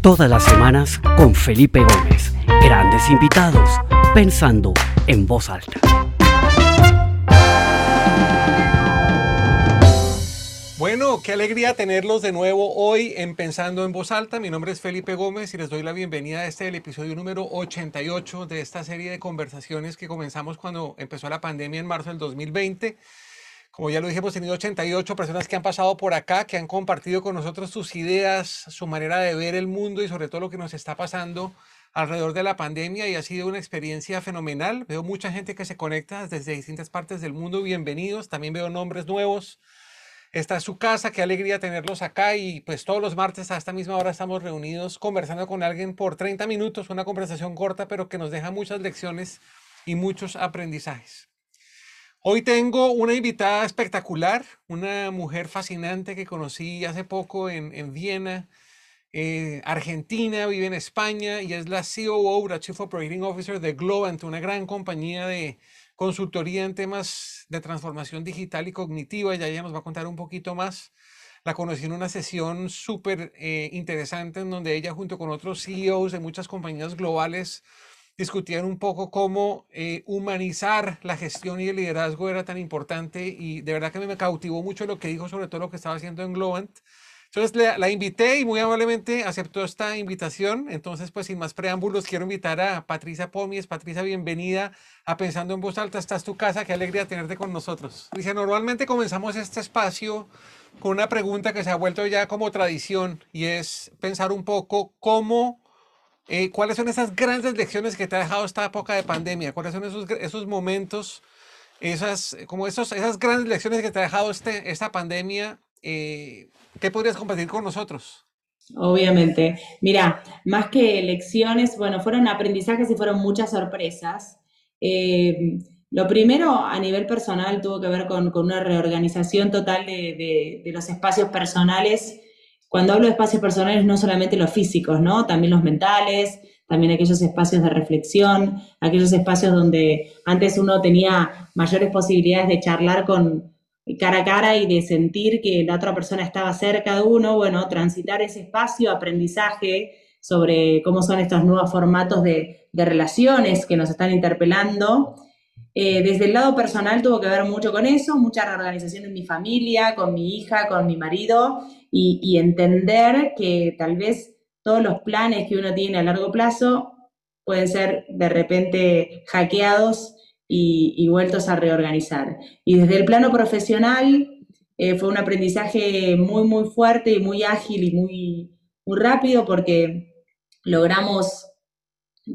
Todas las semanas con Felipe Gómez. Grandes invitados, pensando en voz alta. Bueno, qué alegría tenerlos de nuevo hoy en Pensando en Voz Alta. Mi nombre es Felipe Gómez y les doy la bienvenida a este el episodio número 88 de esta serie de conversaciones que comenzamos cuando empezó la pandemia en marzo del 2020. Como ya lo dije, hemos tenido 88 personas que han pasado por acá, que han compartido con nosotros sus ideas, su manera de ver el mundo y sobre todo lo que nos está pasando alrededor de la pandemia y ha sido una experiencia fenomenal. Veo mucha gente que se conecta desde distintas partes del mundo. Bienvenidos. También veo nombres nuevos esta es su casa, qué alegría tenerlos acá y pues todos los martes a esta misma hora estamos reunidos conversando con alguien por 30 minutos, una conversación corta pero que nos deja muchas lecciones y muchos aprendizajes. Hoy tengo una invitada espectacular, una mujer fascinante que conocí hace poco en, Viena, eh, Argentina, vive en España y es la COO, la Chief Operating Officer de Globant, una gran compañía de consultoría en temas de transformación digital y cognitiva. Ya ella nos va a contar un poquito más. La conocí en una sesión súper eh, interesante en donde ella junto con otros CEOs de muchas compañías globales discutían un poco cómo eh, humanizar la gestión y el liderazgo era tan importante y de verdad que me cautivó mucho lo que dijo sobre todo lo que estaba haciendo en Globant. Entonces la, invité y muy amablemente aceptó esta invitación. Entonces, pues sin más preámbulos, quiero invitar a Patricia Pomies. Patricia, bienvenida a Pensando en Voz Alta. Esta es tu casa, qué alegría tenerte con nosotros. Dice, normalmente comenzamos este espacio con una pregunta que se ha vuelto ya como tradición y es pensar un poco cómo, eh, cuáles son esas grandes lecciones que te ha dejado esta época de pandemia, cuáles son esos, esos momentos, esas, como esos, esas grandes lecciones que te ha dejado este, esta pandemia. Eh, ¿Qué podrías compartir con nosotros? Obviamente. Mira, más que lecciones, bueno, fueron aprendizajes y fueron muchas sorpresas. Eh, lo primero a nivel personal tuvo que ver con, una reorganización total de, los espacios personales. Cuando hablo de espacios personales, no solamente los físicos, ¿no? También los mentales, también aquellos espacios de reflexión, aquellos espacios donde antes uno tenía mayores posibilidades de charlar con, cara a cara y de sentir que la otra persona estaba cerca de uno, bueno, transitar ese espacio, aprendizaje sobre cómo son estos nuevos formatos de, relaciones que nos están interpelando. Eh, desde el lado personal tuvo que ver mucho con eso, mucha reorganización en mi familia, con mi hija, con mi marido, y, entender que tal vez todos los planes que uno tiene a largo plazo pueden ser de repente hackeados y, vueltos a reorganizar. Y desde el plano profesional eh, fue un aprendizaje muy, muy fuerte y muy ágil y muy, muy rápido porque logramos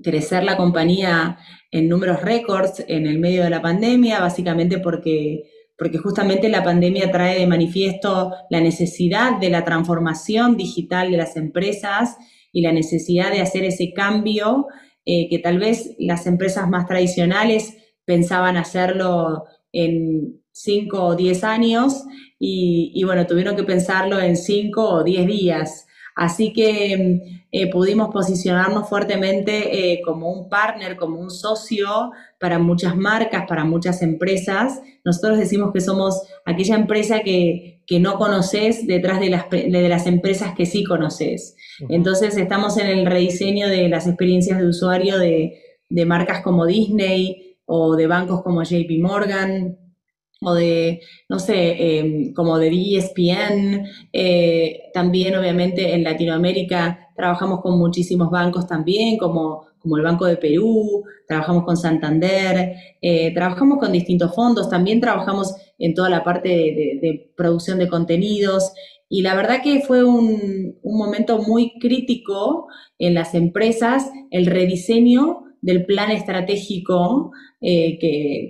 crecer la compañía en números récords en el medio de la pandemia, básicamente porque, porque justamente la pandemia trae de manifiesto la necesidad de la transformación digital de las empresas y la necesidad de hacer ese cambio eh, que tal vez las empresas más tradicionales pensaban hacerlo en 5 o 10 años y, bueno, tuvieron que pensarlo en 5 o 10 días. Así que eh, pudimos posicionarnos fuertemente eh, como un partner, como un socio para muchas marcas, para muchas empresas. Nosotros decimos que somos aquella empresa que, que no conoces detrás de las, de las empresas que sí conoces. Entonces estamos en el rediseño de las experiencias de usuario de, de marcas como Disney, o de bancos como JP Morgan, o de, no sé, em, como de ESPN. Eh, también, obviamente, en Latinoamérica trabajamos con muchísimos bancos también, como, como el Banco de Perú, trabajamos con Santander, eh, trabajamos con distintos fondos, también trabajamos en toda la parte de, producción de contenidos. Y la verdad que fue un, un momento muy crítico en las empresas, el rediseño del plan estratégico eh,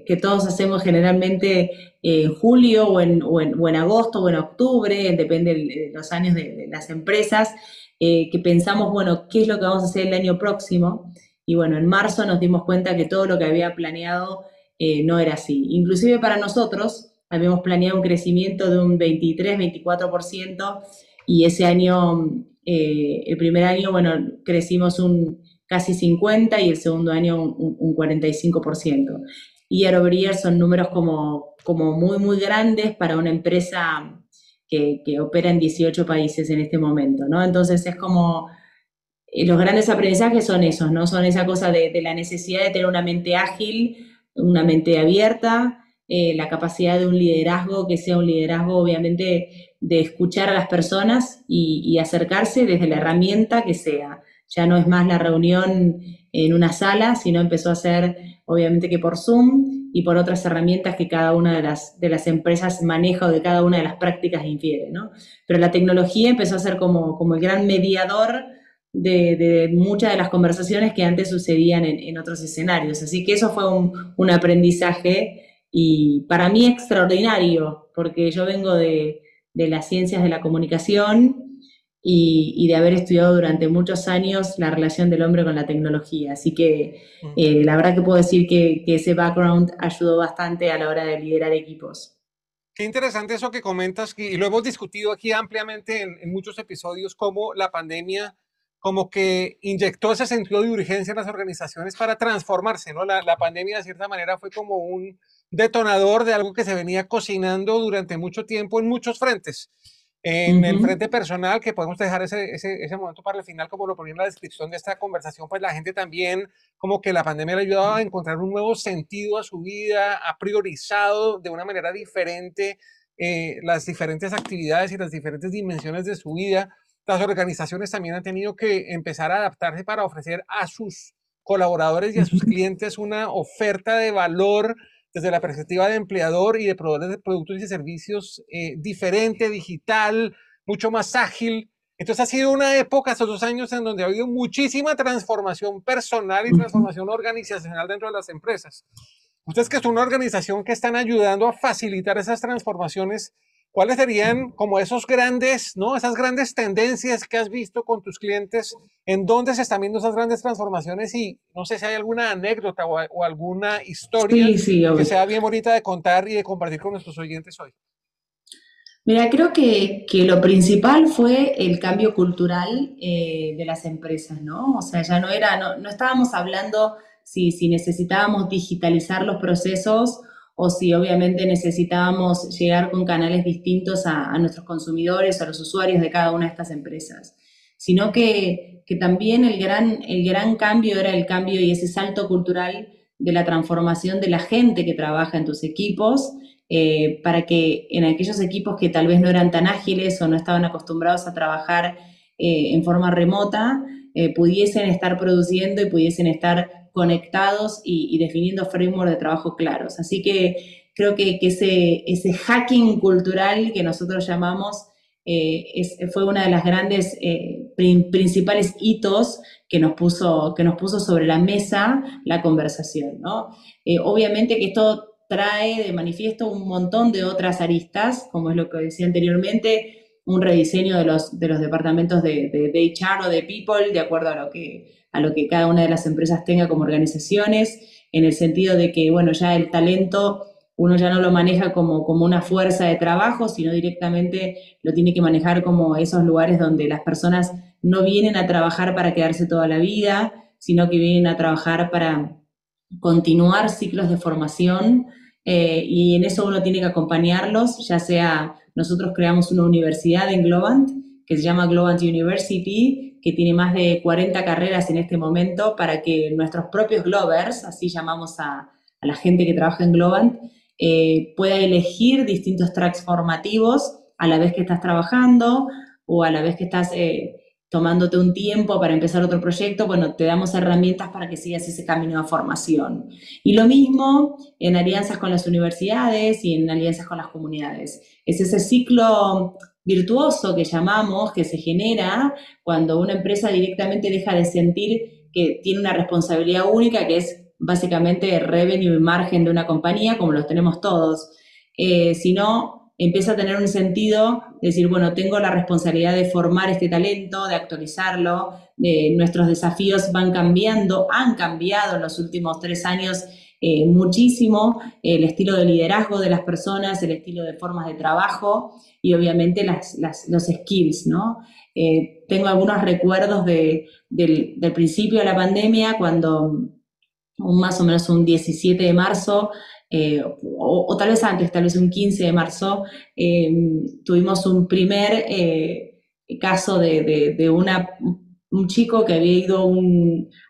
que, todos hacemos generalmente en julio o en, agosto o en octubre, depende de los años de, las empresas, eh, que pensamos, bueno, ¿qué es lo que vamos a hacer el año próximo? Y bueno, en marzo nos dimos cuenta que todo lo que había planeado eh, no era así. Inclusive para nosotros habíamos planeado un crecimiento de un 23-24% y ese año, el primer año, bueno, crecimos un casi 50 y el segundo año un, 45%. Y year son números como, como muy, muy grandes para una empresa que, opera en 18 países en este momento, ¿no? Entonces es como, los grandes aprendizajes son esos, ¿no? Son esa cosa de, la necesidad de tener una mente ágil, una mente abierta, eh, la capacidad de un liderazgo que sea un liderazgo obviamente de escuchar a las personas y, acercarse desde la herramienta que sea. Ya no es más la reunión en una sala, sino empezó a ser obviamente que por Zoom y por otras herramientas que cada una de las, de las empresas maneja o de cada una de las prácticas infiere, ¿no? Pero la tecnología empezó a ser como, como el gran mediador de, muchas de las conversaciones que antes sucedían en, otros escenarios. Así que eso fue un, aprendizaje y para mí extraordinario, porque yo vengo de, las ciencias de la comunicación y, de haber estudiado durante muchos años la relación del hombre con la tecnología. Así que eh, la verdad que puedo decir que, ese background ayudó bastante a la hora de liderar equipos. Qué interesante eso que comentas y lo hemos discutido aquí ampliamente en, en muchos episodios, cómo la pandemia como que inyectó ese sentido de urgencia en las organizaciones para transformarse, ¿no? La, pandemia de cierta manera fue como un detonador de algo que se venía cocinando durante mucho tiempo en muchos frentes. En el frente personal, que podemos dejar ese, ese, momento para el final, como lo ponía en la descripción de esta conversación, pues la gente también, como que la pandemia le ayudaba a encontrar un nuevo sentido a su vida, ha priorizado de una manera diferente eh, las diferentes actividades y las diferentes dimensiones de su vida. Las organizaciones también han tenido que empezar a adaptarse para ofrecer a sus colaboradores y a sus clientes una oferta de valor desde la perspectiva de empleador y de proveedores de productos y servicios eh, diferente, digital, mucho más ágil. Entonces ha sido una época, estos dos años, en donde ha habido muchísima transformación personal y transformación organizacional dentro de las empresas. Ustedes que son una organización que están ayudando a facilitar esas transformaciones, ¿Cuáles serían como esos grandes, ¿no? Esas grandes tendencias que has visto con tus clientes, en dónde se están viendo esas grandes transformaciones y no sé si hay alguna anécdota o, alguna historia que sea bien bonita de contar y de compartir con nuestros oyentes hoy. Mira, creo que, que lo principal fue el cambio cultural eh, de las empresas, ¿no? O sea, ya no era, no, no estábamos hablando si, si necesitábamos digitalizar los procesos o si obviamente necesitábamos llegar con canales distintos a, nuestros consumidores, a los usuarios de cada una de estas empresas, sino que, que, también el gran, el gran cambio era el cambio y ese salto cultural de la transformación de la gente que trabaja en tus equipos, eh, para que en aquellos equipos que tal vez no eran tan ágiles o no estaban acostumbrados a trabajar eh, en forma remota, eh, pudiesen estar produciendo y pudiesen estar conectados y, definiendo frameworks de trabajo claros. Así que creo que, ese, hacking cultural que nosotros llamamos eh, fue una de las grandes eh, principales hitos que nos, puso, que nos puso sobre la mesa la conversación. Eh, obviamente que esto trae de manifiesto un montón de otras aristas, como es lo que decía anteriormente, un rediseño de los, de los departamentos de, de, de HR o de People, de acuerdo a lo que a lo que cada una de las empresas tenga como organizaciones, en el sentido de que, bueno, ya el talento uno ya no lo maneja como, como una fuerza de trabajo, sino directamente lo tiene que manejar como esos lugares donde las personas no vienen a trabajar para quedarse toda la vida, sino que vienen a trabajar para continuar ciclos de formación eh, y en eso uno tiene que acompañarlos, ya sea nosotros creamos una universidad en Globant que se llama Globant University, que tiene más de 40 carreras en este momento para que nuestros propios Glovers, así llamamos a, la gente que trabaja en Globant, eh, pueda elegir distintos tracks formativos a la vez que estás trabajando o a la vez que estás eh, tomándote un tiempo para empezar otro proyecto, bueno, te damos herramientas para que sigas ese camino de formación. Y lo mismo en alianzas con las universidades y en alianzas con las comunidades. Es ese ciclo virtuoso que llamamos, que se genera cuando una empresa directamente deja de sentir que tiene una responsabilidad única, que es básicamente revenue y margen de una compañía, como los tenemos todos, eh, sino empieza a tener un sentido de decir, bueno, tengo la responsabilidad de formar este talento, de actualizarlo, nuestros desafíos van cambiando, han cambiado en los últimos tres años eh, muchísimo el estilo de liderazgo de las personas, el estilo de formas de trabajo y obviamente las, los skills, ¿no? Eh, tengo algunos recuerdos de, del, principio de la pandemia, cuando más o menos un 17 de marzo, eh, o, tal vez antes, tal vez un 15 de marzo, tuvimos un primer caso de, de, una un chico que había ido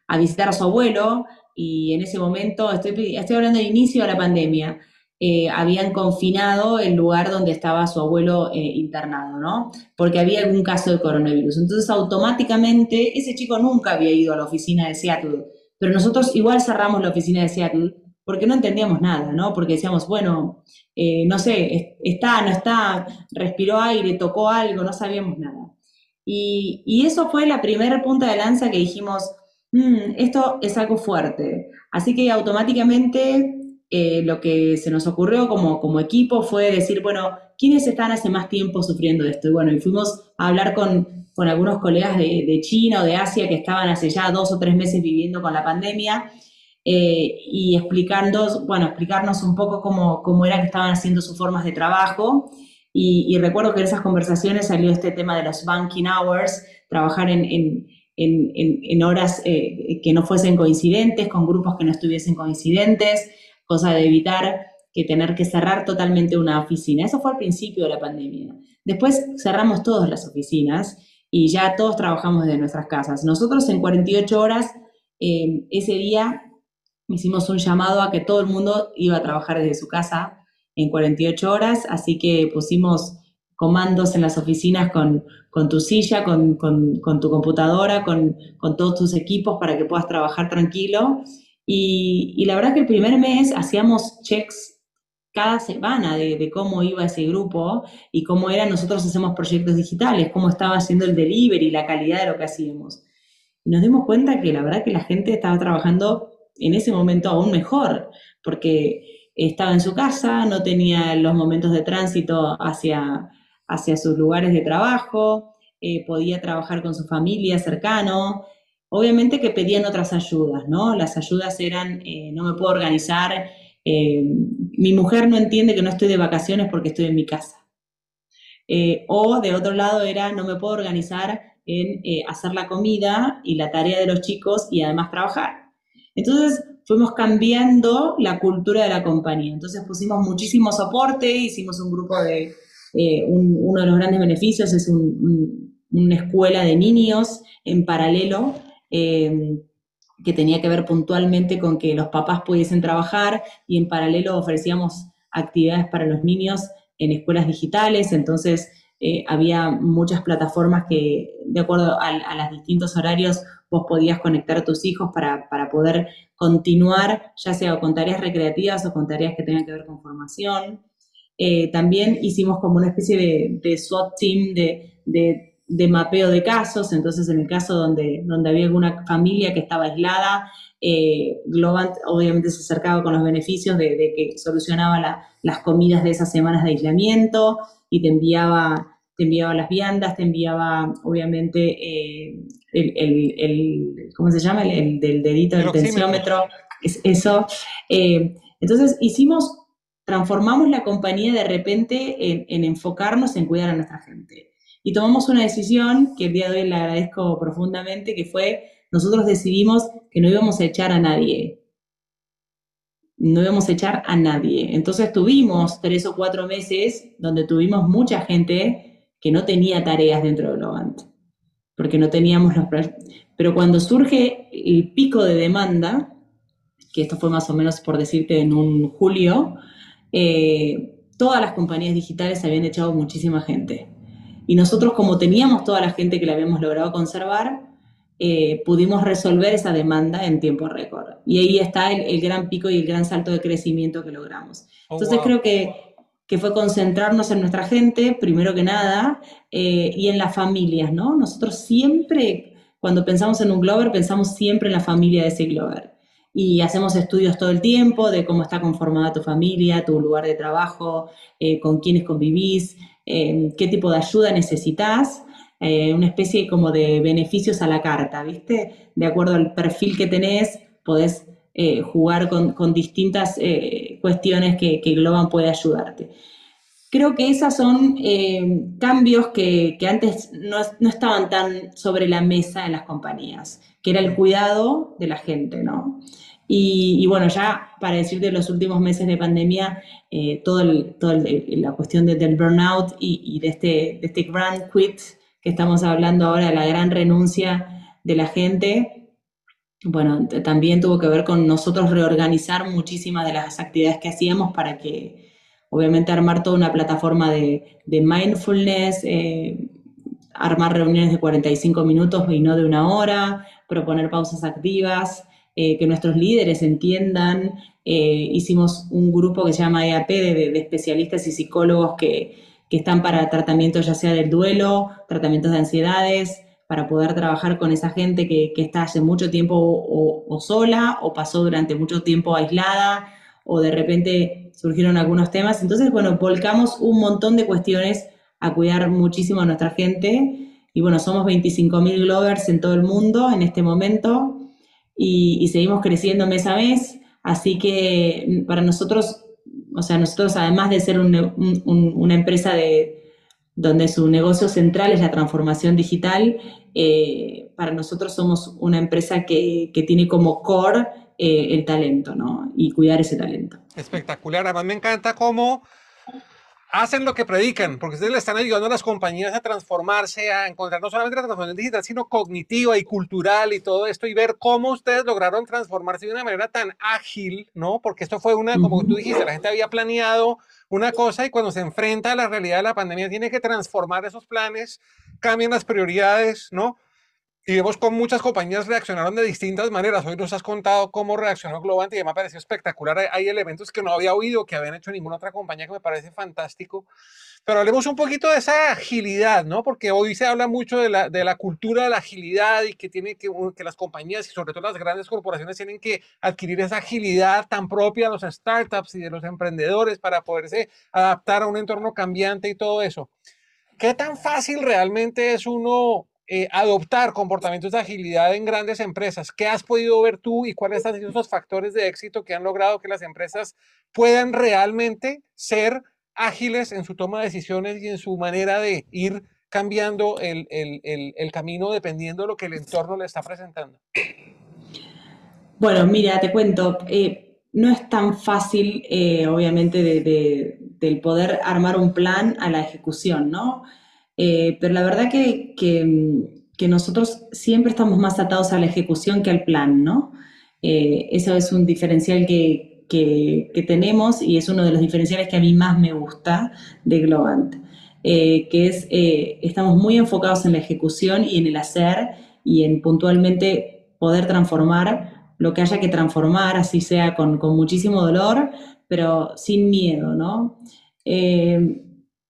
a visitar a su abuelo y en ese momento, estoy, estoy hablando del inicio de la pandemia, eh, habían confinado el lugar donde estaba su abuelo eh, internado, ¿no? Porque había algún caso de coronavirus. Entonces, automáticamente, ese chico nunca había ido a la oficina de Seattle, pero nosotros igual cerramos la oficina de Seattle porque no entendíamos nada, ¿no? Porque decíamos, bueno, eh, no sé, está, no está, respiró aire, tocó algo, no sabíamos nada. Y, y eso fue la primera punta de lanza que dijimos, mm, esto es algo fuerte. Así que automáticamente eh, lo que se nos ocurrió como, como equipo fue decir, bueno, ¿quiénes están hace más tiempo sufriendo de esto? Y bueno, y fuimos a hablar con, con algunos colegas de, de, China o de Asia que estaban hace ya dos o tres meses viviendo con la pandemia eh, y explicando, bueno, explicarnos un poco cómo, cómo era que estaban haciendo sus formas de trabajo. Y, recuerdo que en esas conversaciones salió este tema de los banking hours, trabajar en, en, en, en horas eh, que no fuesen coincidentes, con grupos que no estuviesen coincidentes, cosa de evitar que tener que cerrar totalmente una oficina. Eso fue al principio de la pandemia. Después cerramos todas las oficinas y ya todos trabajamos desde nuestras casas. Nosotros en 48 horas, eh, ese día hicimos un llamado a que todo el mundo iba a trabajar desde su casa en 48 horas, así que pusimos comandos en las oficinas con, tu silla, con, tu computadora, con, todos tus equipos para que puedas trabajar tranquilo. Y, la verdad que el primer mes hacíamos checks cada semana de, de, cómo iba ese grupo y cómo era, nosotros hacemos proyectos digitales, cómo estaba haciendo el delivery, la calidad de lo que hacíamos. Y nos dimos cuenta que la verdad que la gente estaba trabajando en ese momento aún mejor, porque estaba en su casa, no tenía los momentos de tránsito hacia, hacia sus lugares de trabajo, eh, podía trabajar con su familia cercano. Obviamente que pedían otras ayudas, ¿no? Las ayudas eran, eh, no me puedo organizar, eh, mi mujer no entiende que no estoy de vacaciones porque estoy en mi casa. o de otro lado era, no me puedo organizar en hacer la comida y la tarea de los chicos y además trabajar. Entonces fuimos cambiando la cultura de la compañía. Entonces pusimos muchísimo soporte, hicimos un grupo de, eh, uno de los grandes beneficios es una escuela de niños en paralelo. Em, que tenía que ver puntualmente con que los papás pudiesen trabajar y en paralelo ofrecíamos actividades para los niños en escuelas digitales, entonces eh, había muchas plataformas que, de acuerdo a, los distintos horarios, vos podías conectar a tus hijos para, poder continuar, ya sea con tareas recreativas o con tareas que tengan que ver con formación. Eh, también hicimos como una especie de, de SWAT team de, mapeo de casos, entonces en el caso donde, donde había alguna familia que estaba aislada, eh, Globant obviamente se acercaba con los beneficios de, que solucionaba las comidas de esas semanas de aislamiento y te enviaba te enviaba las viandas, te enviaba obviamente eh, el, ¿cómo se llama? El, del dedito del tensiómetro, eso. Eh, entonces hicimos, transformamos la compañía de repente en, en, enfocarnos en cuidar a nuestra gente. Y tomamos una decisión que el día de hoy le agradezco profundamente, que fue, nosotros decidimos que no íbamos a echar a nadie. No íbamos a echar a nadie. Entonces tuvimos tres o cuatro meses donde tuvimos mucha gente que no tenía tareas dentro de Globant, porque no teníamos los... Pero cuando surge el pico de demanda, que esto fue más o menos por decirte en un julio, eh, todas las compañías digitales habían echado muchísima gente. Y nosotros, como teníamos toda la gente que la habíamos logrado conservar, eh, pudimos resolver esa demanda en tiempo récord. Y ahí está el, gran pico y el gran salto de crecimiento que logramos. Oh, Entonces creo que que fue concentrarnos en nuestra gente, primero que nada, eh, y en las familias, ¿no? Nosotros siempre, cuando pensamos en un Glover, pensamos siempre en la familia de ese Glover. Y hacemos estudios todo el tiempo de cómo está conformada tu familia, tu lugar de trabajo, eh, con quiénes convivís, eh, qué tipo de ayuda necesitas. una especie como de beneficios a la carta, ¿viste? De acuerdo al perfil que tenés, podés eh, jugar con, distintas eh, cuestiones que, Globan puede ayudarte. Creo que esos son eh, cambios que, antes no, estaban tan sobre la mesa en las compañías, que era el cuidado de la gente, ¿no? Y, bueno, ya para decir de los últimos meses de pandemia, toda todo la cuestión del burnout y, de, este, de este grand quit que estamos hablando ahora, la gran renuncia de la gente, bueno, también tuvo que ver con nosotros reorganizar muchísimas de las actividades que hacíamos para que, obviamente, armar toda una plataforma de, mindfulness, eh, armar reuniones de 45 minutos y no de una hora, proponer pausas activas, eh, que nuestros líderes entiendan. Eh, hicimos un grupo que se llama EAP de, especialistas y psicólogos que, que, están para tratamiento ya sea del duelo, tratamientos de ansiedades, para poder trabajar con esa gente que, está hace mucho tiempo o, sola o pasó durante mucho tiempo aislada o de repente surgieron algunos temas. Entonces, bueno, volcamos un montón de cuestiones a cuidar muchísimo a nuestra gente. Y bueno, somos 25.000 Glovers en todo el mundo en este momento y, seguimos creciendo mes a mes. Así que para nosotros, o sea, nosotros además de ser una empresa de, donde su negocio central es la transformación digital, eh, para nosotros somos una empresa que, tiene como core eh, el talento, ¿no? Y cuidar ese talento. Espectacular. Además me encanta cómo hacen lo que predican, porque ustedes le están ayudando a las compañías a transformarse, a encontrar no solamente la transformación digital, sino cognitiva y cultural y todo esto, y ver cómo ustedes lograron transformarse de una manera tan ágil, ¿no? Porque esto fue una, como tú dijiste, la gente había planeado una cosa y cuando se enfrenta a la realidad de la pandemia tiene que transformar esos planes, cambian las prioridades, ¿no? Y vemos cómo muchas compañías reaccionaron de distintas maneras. Hoy nos has contado cómo reaccionó Globant y me ha parecido espectacular. Hay elementos que no había oído, que habían hecho ninguna otra compañía que me parece fantástico. Pero hablemos un poquito de esa agilidad, ¿no? Porque hoy se habla mucho de la, de la cultura de la agilidad y que, tiene que, que las compañías y sobre todo las grandes corporaciones tienen que adquirir esa agilidad tan propia de los startups y de los emprendedores para poderse adaptar a un entorno cambiante y todo eso. ¿Qué tan fácil realmente es uno eh, adoptar comportamientos de agilidad en grandes empresas. ¿Qué has podido ver tú y cuáles han sido esos factores de éxito que han logrado que las empresas puedan realmente ser ágiles en su toma de decisiones y en su manera de ir cambiando el, camino dependiendo de lo que el entorno le está presentando? Bueno, mira, te cuento, eh, no es tan fácil, eh, obviamente, de, del poder armar un plan a la ejecución, ¿no? Eh, pero la verdad que, que, nosotros siempre estamos más atados a la ejecución que al plan, ¿no? Eh, eso es un diferencial que, que, tenemos y es uno de los diferenciales que a mí más me gusta de Globant, eh, que es, estamos muy enfocados en la ejecución y en el hacer y en puntualmente poder transformar lo que haya que transformar, así sea con, con muchísimo dolor, pero sin miedo, ¿no?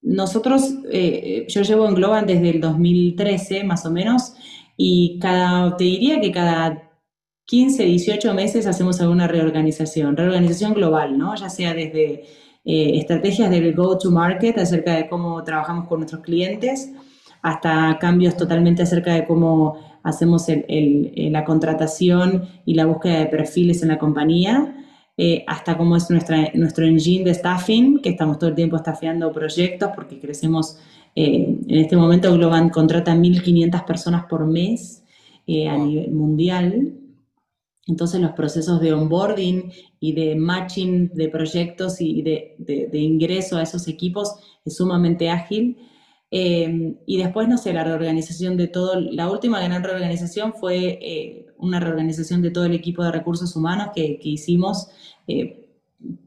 Nosotros, eh, yo llevo en Globan desde el 2013 más o menos y cada, te diría que cada 15, 18 meses hacemos alguna reorganización, reorganización global, ¿no? Ya sea desde eh, estrategias del go-to-market acerca de cómo trabajamos con nuestros clientes, hasta cambios totalmente acerca de cómo hacemos la contratación y la búsqueda de perfiles en la compañía. Eh, hasta cómo es nuestra, nuestro engine de staffing, que estamos todo el tiempo staffeando proyectos porque crecemos, eh, en este momento Globant contrata 1.500 personas por mes eh, a nivel mundial. Entonces los procesos de onboarding y de matching de proyectos y de, de ingreso a esos equipos es sumamente ágil. Y después, no sé, la reorganización de todo, la última gran reorganización fue una reorganización de todo el equipo de recursos humanos que, hicimos eh,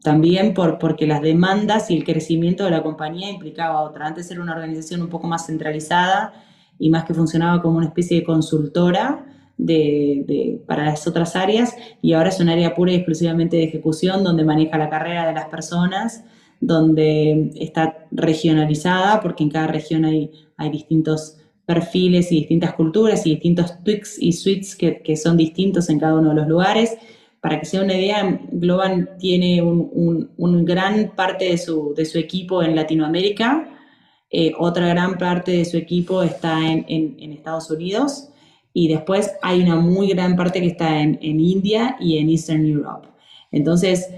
también por, porque las demandas y el crecimiento de la compañía implicaba otra. Antes era una organización un poco más centralizada y más que funcionaba como una especie de consultora de, para las otras áreas y ahora es un área pura y exclusivamente de ejecución donde maneja la carrera de las personas donde está regionalizada, porque en cada región hay, hay distintos perfiles y distintas culturas y distintos tweaks y suites que, que, son distintos en cada uno de los lugares. Para que sea una idea, Globan tiene un, un, gran parte de su, de su, equipo en Latinoamérica, eh, otra gran parte de su equipo está en, en, Estados Unidos y después hay una muy gran parte que está en, en India y en Eastern Europe. Entonces,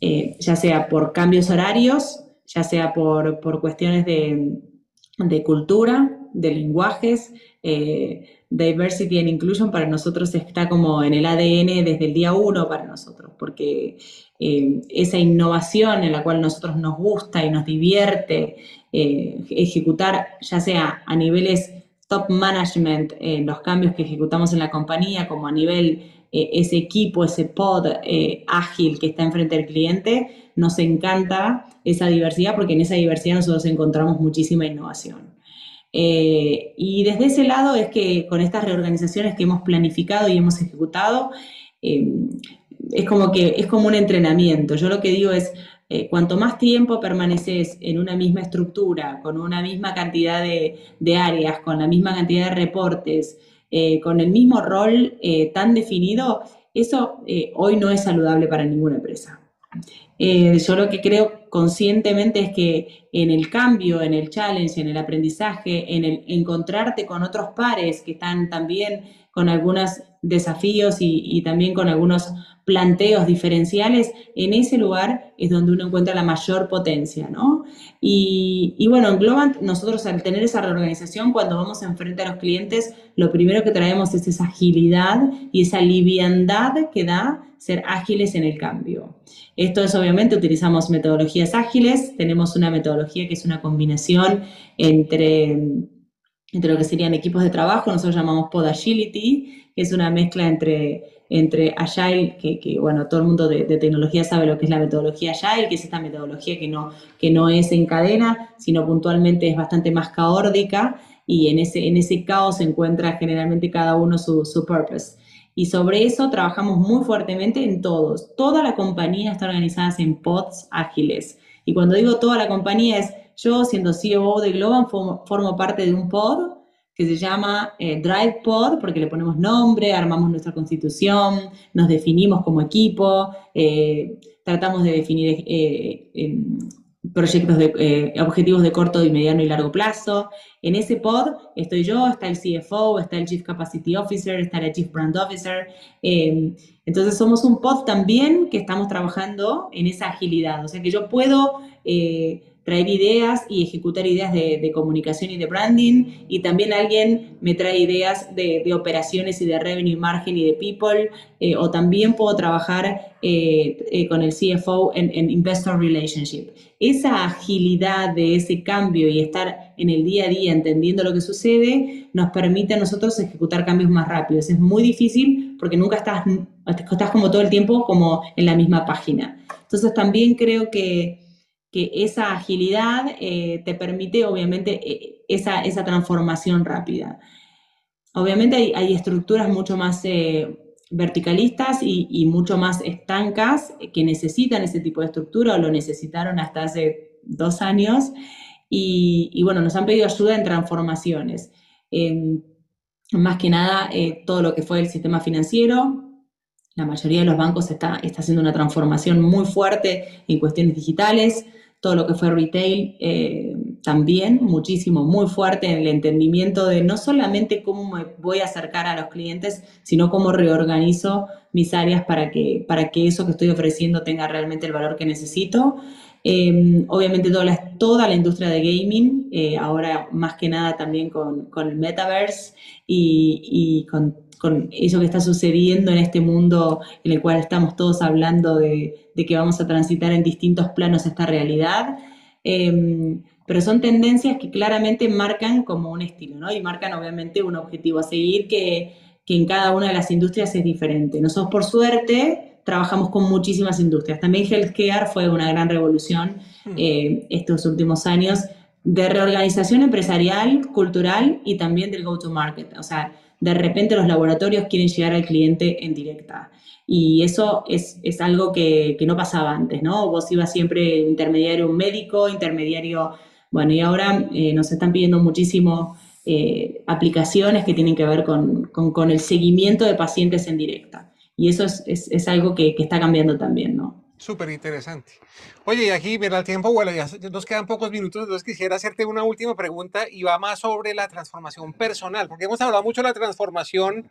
eh, ya sea por cambios horarios, ya sea por, cuestiones de, cultura, de lenguajes, eh, diversity and inclusion para nosotros está como en el ADN desde el día uno para nosotros, porque eh, esa innovación en la cual nosotros nos gusta y nos divierte ejecutar, ya sea a niveles top management, en los cambios que ejecutamos en la compañía, como a nivel eh, ese equipo, ese pod eh, ágil que está enfrente del cliente, nos encanta esa diversidad porque en esa diversidad nosotros encontramos muchísima innovación. Eh, y desde ese lado es que con estas reorganizaciones que hemos planificado y hemos ejecutado, es como que es como un entrenamiento. Yo lo que digo es, cuanto más tiempo permaneces en una misma estructura, con una misma cantidad de, de áreas, con la misma cantidad de reportes, eh, con el mismo rol eh, tan definido, eso eh, hoy no es saludable para ninguna empresa. yo lo que creo conscientemente es que en el cambio, en el challenge, en el aprendizaje, en el encontrarte con otros pares que están también con algunos desafíos y también con algunos planteos diferenciales, en ese lugar es donde uno encuentra la mayor potencia, ¿no? Y, bueno, en Globant, nosotros al tener esa reorganización, cuando vamos enfrente a los clientes, lo primero que traemos es esa agilidad y esa liviandad que da ser ágiles en el cambio. Esto es, obviamente, utilizamos metodologías ágiles, tenemos una metodología que es una combinación entre, entre lo que serían equipos de trabajo, nosotros llamamos Pod Agility, que es una mezcla entre entre Agile, que, bueno, todo el mundo de, tecnología sabe lo que es la metodología Agile, que es esta metodología que no, que no es en cadena, sino puntualmente es bastante más caórdica y en ese, en ese caos se encuentra generalmente cada uno su, su purpose. Y sobre eso trabajamos muy fuertemente en todos. Toda la compañía está organizada en pods ágiles. Y cuando digo toda la compañía es yo, siendo CEO de Globan, formo parte de un pod que se llama eh, DrivePod, porque le ponemos nombre, armamos nuestra constitución, nos definimos como equipo, eh, tratamos de definir eh, em, proyectos de objetivos de corto, y mediano y largo plazo. En ese pod estoy yo, está el CFO, está el Chief Capacity Officer, está el Chief Brand Officer. Em, entonces somos un pod también que estamos trabajando en esa agilidad. O sea que yo puedo traer ideas y ejecutar ideas de, comunicación y de branding, y también alguien me trae ideas de, operaciones y de revenue margin y de people, eh, o también puedo trabajar eh, eh, con el CFO en, investor relationship. Esa agilidad de ese cambio y estar en el día a día entendiendo lo que sucede, nos permite a nosotros ejecutar cambios más rápidos. Es muy difícil porque nunca estás, estás como todo el tiempo como en la misma página. Entonces también creo que que esa agilidad eh, te permite, obviamente, e, esa, esa, transformación rápida. Obviamente hay, estructuras mucho más eh, verticalistas y, mucho más estancas que necesitan ese tipo de estructura o lo necesitaron hasta hace dos años y, bueno, nos han pedido ayuda en transformaciones. más que nada, eh, todo lo que fue el sistema financiero, la mayoría de los bancos está, está haciendo una transformación muy fuerte en cuestiones digitales todo lo que fue retail eh, también, muchísimo, muy fuerte en el entendimiento de no solamente cómo me voy a acercar a los clientes, sino cómo reorganizo mis áreas para que, para que eso que estoy ofreciendo tenga realmente el valor que necesito. Em, obviamente toda la, toda la, industria de gaming, eh, ahora más que nada también con, con el metaverse y, y con con eso que está sucediendo en este mundo en el cual estamos todos hablando de, que vamos a transitar en distintos planos esta realidad. Em, pero son tendencias que claramente marcan como un estilo, ¿no? Y marcan obviamente un objetivo a seguir que, en cada una de las industrias es diferente. Nosotros, por suerte, trabajamos con muchísimas industrias. También healthcare fue una gran revolución hmm. eh, estos últimos años de reorganización empresarial, cultural y también del go-to-market. O sea, de repente los laboratorios quieren llegar al cliente en directa. Y eso es, algo que, no pasaba antes, ¿no? Vos ibas siempre intermediario un médico, intermediario, bueno, y ahora eh, nos están pidiendo muchísimo eh, aplicaciones que tienen que ver con, el seguimiento de pacientes en directa. Y eso es, algo que, que está cambiando también, ¿no? Súper interesante. Oye, y aquí, mira, el tiempo, bueno, ya nos quedan pocos minutos, entonces quisiera hacerte una última pregunta y va más sobre la transformación personal, porque hemos hablado mucho de la transformación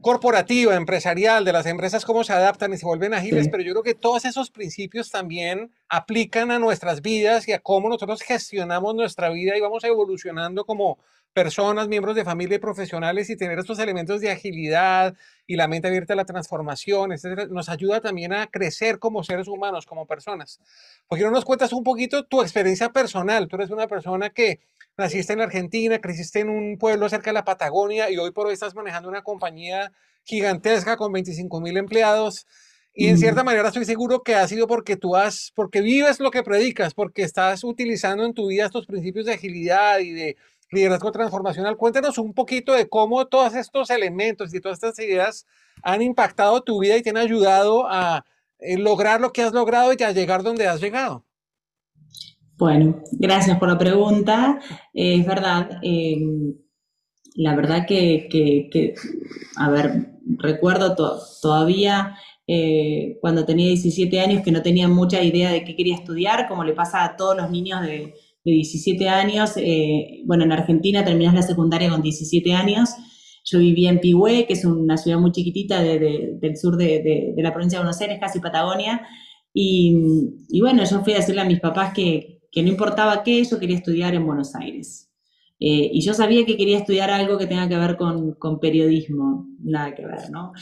corporativa, empresarial, de las empresas, cómo se adaptan y se vuelven ágiles, pero yo creo que todos esos principios también aplican a nuestras vidas y a cómo nosotros gestionamos nuestra vida y vamos evolucionando como personas, miembros de familia y profesionales y tener estos elementos de agilidad y la mente abierta a la transformación, etcétera, nos ayuda también a crecer como seres humanos, como personas. ¿Por qué no nos cuentas un poquito tu experiencia personal? Tú eres una persona que naciste en Argentina, creciste en un pueblo cerca de la Patagonia y hoy por hoy estás manejando una compañía gigantesca con 25 mil empleados. Y en cierta manera estoy seguro que ha sido porque tú has, porque vives lo que predicas, porque estás utilizando en tu vida estos principios de agilidad y de liderazgo transformacional. Cuéntanos un poquito de cómo todos estos elementos y todas estas ideas han impactado tu vida y te han ayudado a eh, lograr lo que has logrado y a llegar donde has llegado. Bueno, gracias por la pregunta. Eh, es verdad, em, la verdad que, a ver, recuerdo todavía eh, cuando tenía 17 años que no tenía mucha idea de qué quería estudiar, como le pasa a todos los niños de, 17 años. Eh, bueno, en Argentina terminas la secundaria con 17 años. Yo vivía en Pihue, que es una ciudad muy chiquitita del sur de, la provincia de Buenos Aires, casi Patagonia. Y, bueno, yo fui a decirle a mis papás que, que no importaba qué, yo quería estudiar en Buenos Aires. Eh, y yo sabía que quería estudiar algo que tenga que ver con, periodismo, nada que ver, ¿no?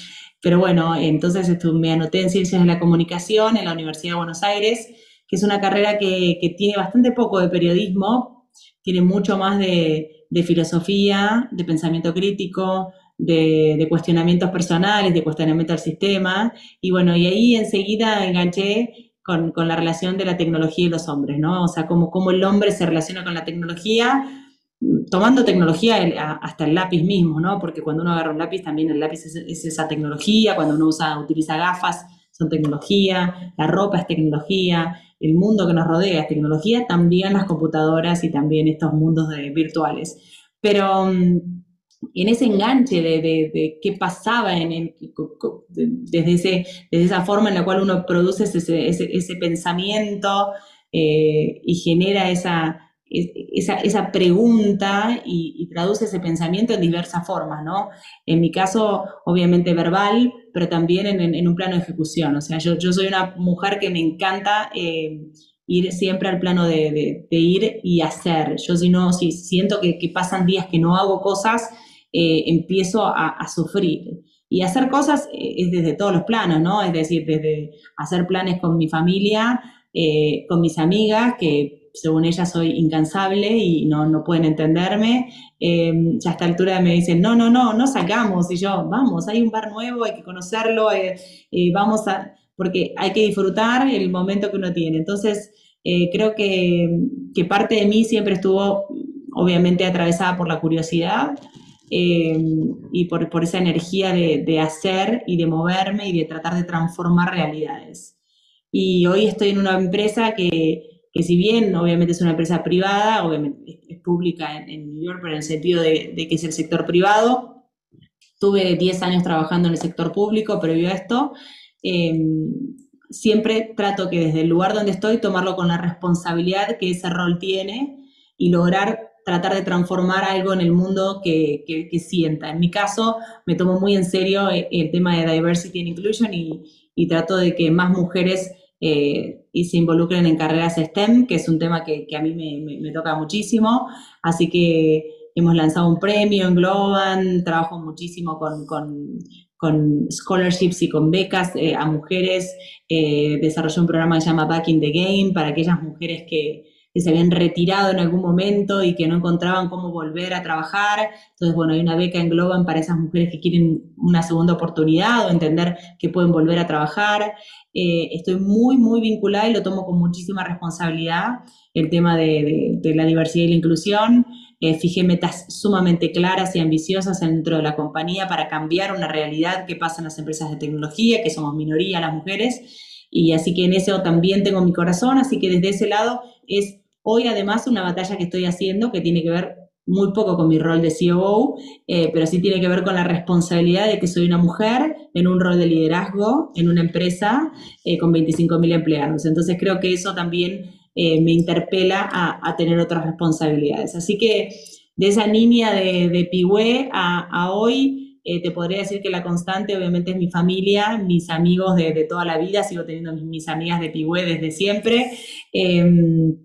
Pero bueno, entonces me anoté en Ciencias de la Comunicación en la Universidad de Buenos Aires, que es una carrera que, tiene bastante poco de periodismo, tiene mucho más de, filosofía, de pensamiento crítico, de, cuestionamientos personales, de cuestionamiento al sistema. Y bueno, y ahí enseguida enganché con, la relación de la tecnología y los hombres, ¿no? O sea, cómo, cómo el hombre se relaciona con la tecnología tomando tecnología hasta el lápiz mismo, ¿no? Porque cuando uno agarra un lápiz, también el lápiz es, esa tecnología, cuando uno usa, utiliza gafas, son tecnología, la ropa es tecnología, el mundo que nos rodea es tecnología, también las computadoras y también estos mundos virtuales. Pero mm, en ese enganche de, qué pasaba en desde, ese, desde esa forma en la cual uno produce ese, pensamiento eh, y genera esa esa, esa pregunta y, traduce ese pensamiento en diversas formas, ¿no? En mi caso, obviamente verbal, pero también en, un plano de ejecución. O sea, yo, yo, soy una mujer que me encanta eh, ir siempre al plano de, ir y hacer. Yo si no, si siento que, pasan días que no hago cosas, eh, empiezo a, sufrir. Y hacer cosas eh, es desde todos los planos, ¿no? Es decir, desde hacer planes con mi familia, con mis amigas, que según ella soy incansable y no, no pueden entenderme. Eh, ya a esta altura me dicen, no, no, no, no sacamos. Y yo, vamos, hay un bar nuevo, hay que conocerlo, eh, eh, vamos a, porque hay que disfrutar el momento que uno tiene. Entonces, creo que, que, parte de mí siempre estuvo, obviamente, atravesada por la curiosidad. y por, por, esa energía de, de hacer y de moverme y de tratar de transformar realidades. Y hoy estoy en una empresa que, que si bien obviamente es una empresa privada, obviamente es, pública en, New York, pero en el sentido de, que es el sector privado, tuve 10 años trabajando en el sector público previo a esto, em, siempre trato que desde el lugar donde estoy tomarlo con la responsabilidad que ese rol tiene y lograr tratar de transformar algo en el mundo que, que, sienta. En mi caso, me tomo muy en serio el, tema de diversity and inclusion y, y trato de que más mujeres eh, y se involucren en carreras STEM, que es un tema que, a mí me, toca muchísimo. Así que hemos lanzado un premio en Globan, trabajo muchísimo con, con, scholarships y con becas eh, a mujeres. Eh, desarrollé un programa que se llama Back in the Game para aquellas mujeres que, que se habían retirado en algún momento y que no encontraban cómo volver a trabajar. Entonces, bueno, hay una beca en Globan para esas mujeres que quieren una segunda oportunidad o entender que pueden volver a trabajar. Eh, estoy muy, muy vinculada y lo tomo con muchísima responsabilidad el tema de, la diversidad y la inclusión. Eh, fijé metas sumamente claras y ambiciosas dentro de la compañía para cambiar una realidad que pasa en las empresas de tecnología, que somos minoría las mujeres. Y así que en eso también tengo mi corazón, así que desde ese lado es hoy además una batalla que estoy haciendo que tiene que ver muy poco con mi rol de COO, eh, pero sí tiene que ver con la responsabilidad de que soy una mujer en un rol de liderazgo en una empresa eh, con 25.000 empleados. Entonces creo que eso también eh, me interpela a, tener otras responsabilidades. Así que de esa niña de, de a, hoy, te podría decir que la constante obviamente es mi familia, mis amigos de, toda la vida, sigo teniendo mis, amigas de Pihue desde siempre. Em,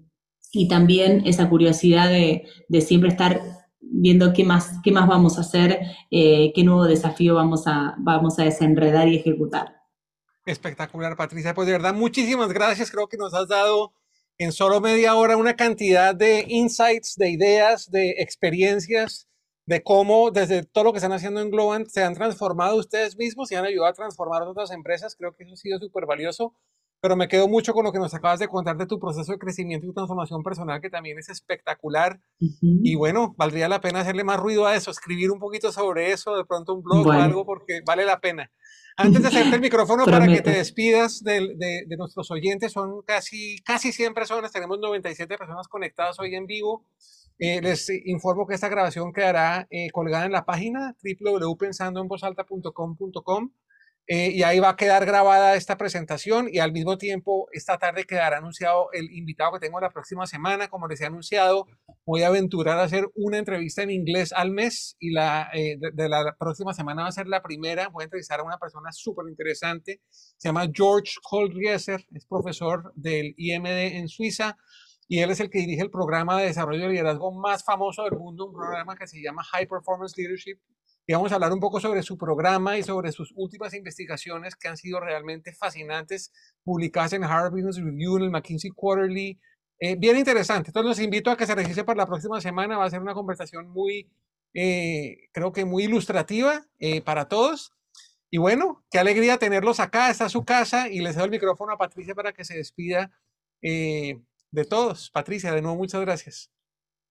y también esa curiosidad de, siempre estar viendo qué más, qué más vamos a hacer, eh, qué nuevo desafío vamos a, vamos a desenredar y ejecutar. Espectacular, Patricia. Pues de verdad, muchísimas gracias. Creo que nos has dado en solo media hora una cantidad de insights, de ideas, de experiencias, de cómo desde todo lo que están haciendo en Globant se han transformado ustedes mismos y han ayudado a transformar otras empresas. Creo que eso ha sido súper valioso, pero me quedo mucho con lo que nos acabas de contar de tu proceso de crecimiento y transformación personal, que también es espectacular. Y bueno, valdría la pena hacerle más ruido a eso, escribir un poquito sobre eso, de pronto un blog o algo, porque vale la pena. Antes de hacerte el micrófono para que te despidas de, de, nuestros oyentes, son casi, casi 100 personas, tenemos 97 personas conectadas hoy en vivo. Eh, les informo que esta grabación quedará eh, colgada en la página www.pensandoenvozalta.com.com eh, y ahí va a quedar grabada esta presentación y al mismo tiempo esta tarde quedará anunciado el invitado que tengo la próxima semana. Como les he anunciado, voy a aventurar a hacer una entrevista en inglés al mes y la eh, de, la próxima semana va a ser la primera. Voy a entrevistar a una persona súper interesante. Se llama George Kohlrieser, es profesor del IMD en Suiza y él es el que dirige el programa de desarrollo de liderazgo más famoso del mundo, un programa que se llama High Performance Leadership y vamos a hablar un poco sobre su programa y sobre sus últimas investigaciones que han sido realmente fascinantes, publicadas en Harvard Business Review, en el McKinsey Quarterly. Eh, bien interesante. Entonces los invito a que se registren para la próxima semana. Va a ser una conversación muy, eh, creo que muy ilustrativa eh, para todos. Y bueno, qué alegría tenerlos acá. Está su casa y les doy el micrófono a Patricia para que se despida de todos. Patricia, de nuevo, muchas gracias.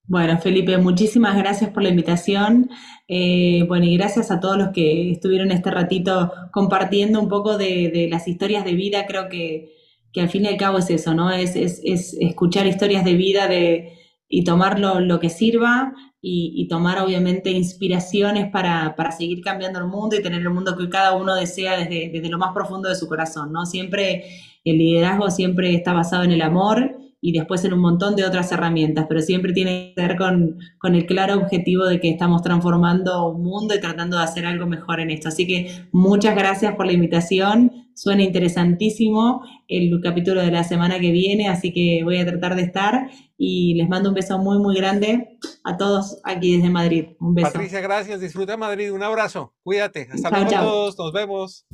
Bueno, Felipe, muchísimas gracias por la invitación. Eh, bueno, y gracias a todos los que estuvieron este ratito compartiendo un poco de, las historias de vida. Creo que, al fin y al cabo es eso, ¿no? Es, escuchar historias de vida y tomar lo, que sirva y, tomar obviamente inspiraciones para, seguir cambiando el mundo y tener el mundo que cada uno desea desde, desde lo más profundo de su corazón, ¿no? Siempre el liderazgo siempre está basado en el amor y después en un montón de otras herramientas, pero siempre tiene que ver con, con, el claro objetivo de que estamos transformando un mundo y tratando de hacer algo mejor en esto. Así que muchas gracias por la invitación, suena interesantísimo el capítulo de la semana que viene, así que voy a tratar de estar y les mando un beso muy, muy grande a todos aquí desde Madrid. Un beso. Patricia, gracias, disfruta Madrid, un abrazo, cuídate, hasta luego a todos, nos vemos.